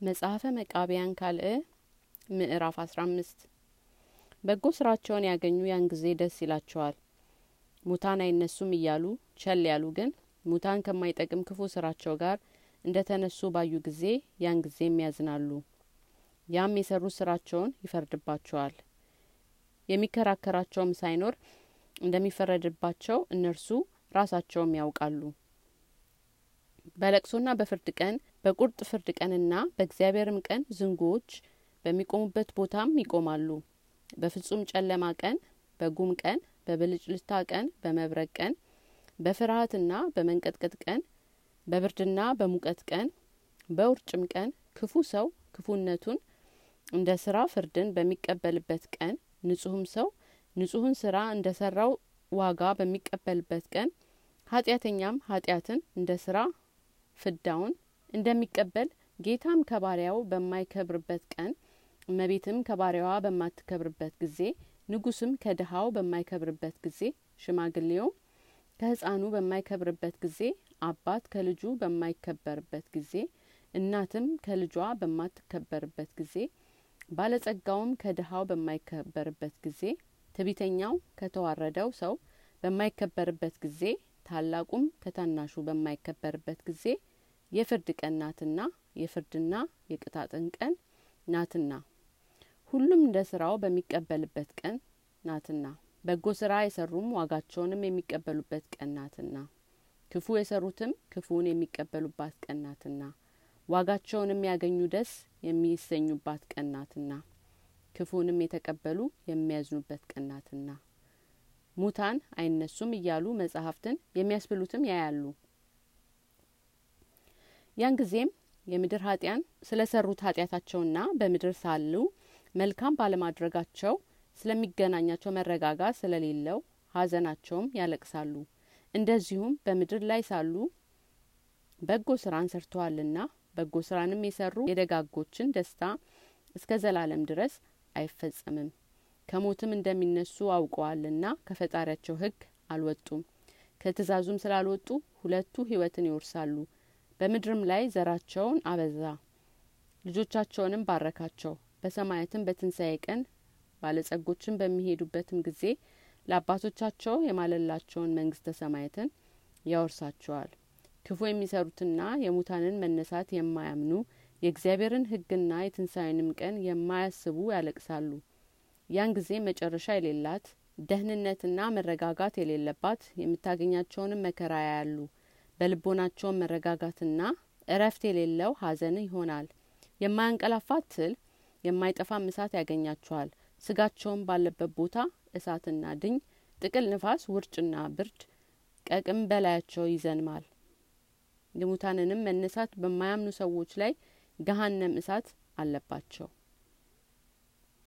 መጽሐፈ መቃቢያን ካልዕ ምዕራፍ አስራ አምስት። በጎ ስራቸውን ያገኙ ያን ጊዜ ደስ ይላቸዋል። ሙታን አይነሱም እያሉ ቸል ያሉ ግን ሙታን ከማይጠቅም ክፉ ስራቸው ጋር እንደ ተነሱ ባዩ ጊዜ ያን ጊዜም ያዝናሉ። ያም የሰሩት ስራቸውን ይፈርድባቸዋል። የሚከራከራቸውም ሳይኖር እንደሚፈረድባቸው እነርሱ ራሳቸውም ያውቃሉ። በለቅሶና በፍርድ ቀን በቁርጥ ፍርድ ቀንና በእግዚአብሔርም ቀን ዝንጉዎች በሚቆሙበት ቦታም ይቆማሉ። በፍጹም ጨለማ ቀን በጉም ቀን በብልጭልጭታ ቀን በመብረቅ ቀን በፍርሀትና በመንቀጥቀጥ ቀን በብርድና በሙቀት ቀን በውርጭም ቀን ክፉ ሰው ክፉነቱን እንደ ስራ ፍርድን በሚቀበልበት ቀን ንጹህም ሰው ንጹህን ስራ እንደ ሰራው ዋጋ በሚቀበልበት ቀን ኃጢአተኛም ኃጢአትን እንደ ስራ ፍዳውን እንደሚቀበል ጌታም ከባሪያው በማይከብርበት ቀን እመቤትም ከባሪያዋ በማትከብርበት ጊዜ ንጉስም ከድሀው በማይከብርበት ጊዜ ሽማግሌውም ከህፃኑ በማይከብርበት ጊዜ አባት ከልጁ በማይከበርበት ጊዜ እናትም ከልጇ በማትከበርበት ጊዜ ባለጸጋውም ከድሀው በማይከበርበት ጊዜ ትቢተኛው ከተዋረደው ሰው በማይከበርበት ጊዜ ታላቁም ከታናሹ በማይከበርበት ጊዜ የፍርድ ቀን ናትና የፍርድና የቅጣጥን ቀን ናትና። ሁሉም እንደ ስራው በሚቀበልበት ቀን ናትና። በጎ ስራ የሰሩም ዋጋቸውንም የሚቀበሉበት ቀን ናትና። ክፉ የሰሩትም ክፉውን የሚቀበሉባት ቀን ናትና። ዋጋቸውንም ያገኙ ደስ የሚሰኙባት ቀን ናትና። ክፉንም የተቀበሉ የሚያዝኑበት ቀን ናትና። ሙታን አይነሱም እያሉ መጽሐፍትን የሚያስብሉትም ያያሉ ያን ጊዜም የምድር ኃጢያን ስለ ሰሩት ኃጢአታቸውና በምድር ሳሉ መልካም ባለማድረጋቸው ስለሚገናኛቸው መረጋጋት ስለሌለው ሀዘናቸውም ያለቅሳሉ። እንደዚሁም በምድር ላይ ሳሉ በጎ ስራን ሰርተዋልና በጎ ስራንም የሰሩ የደጋጎችን ደስታ እስከ ዘላለም ድረስ አይፈጸምም። ከሞትም እንደሚነሱ አውቀዋልና ከፈጣሪያቸው ህግ አልወጡም። ከትእዛዙም ስላልወጡ ሁለቱ ህይወትን ይወርሳሉ በምድርም ላይ ዘራቸውን አበዛ። ልጆቻቸውንም ባረካቸው። በሰማያትም በትንሣኤ ቀን ባለጸጎችን በሚሄዱበትም ጊዜ ለአባቶቻቸው የማለላቸውን መንግስተ ሰማያትን ያወርሳቸዋል። ክፉ የሚሰሩትና የሙታንን መነሳት የማያምኑ የእግዚአብሔርን ህግና የትንሣኤንም ቀን የማያስቡ ያለቅሳሉ። ያን ጊዜ መጨረሻ የሌላት ደህንነትና መረጋጋት የሌለባት የምታገኛቸውንም መከራ ያያሉ በልቦናቸውን መረጋጋትና እረፍት የሌለው ሀዘን ይሆናል። የማያንቀላፋ ትል የማይጠፋም እሳት ያገኛቸዋል። ስጋቸውን ባለበት ቦታ እሳትና ድኝ ጥቅል ንፋስ ውርጭና ብርድ ቀቅም በላያቸው ይዘንማል። የሙታንንም መነሳት በማያምኑ ሰዎች ላይ ገሀነም እሳት አለባቸው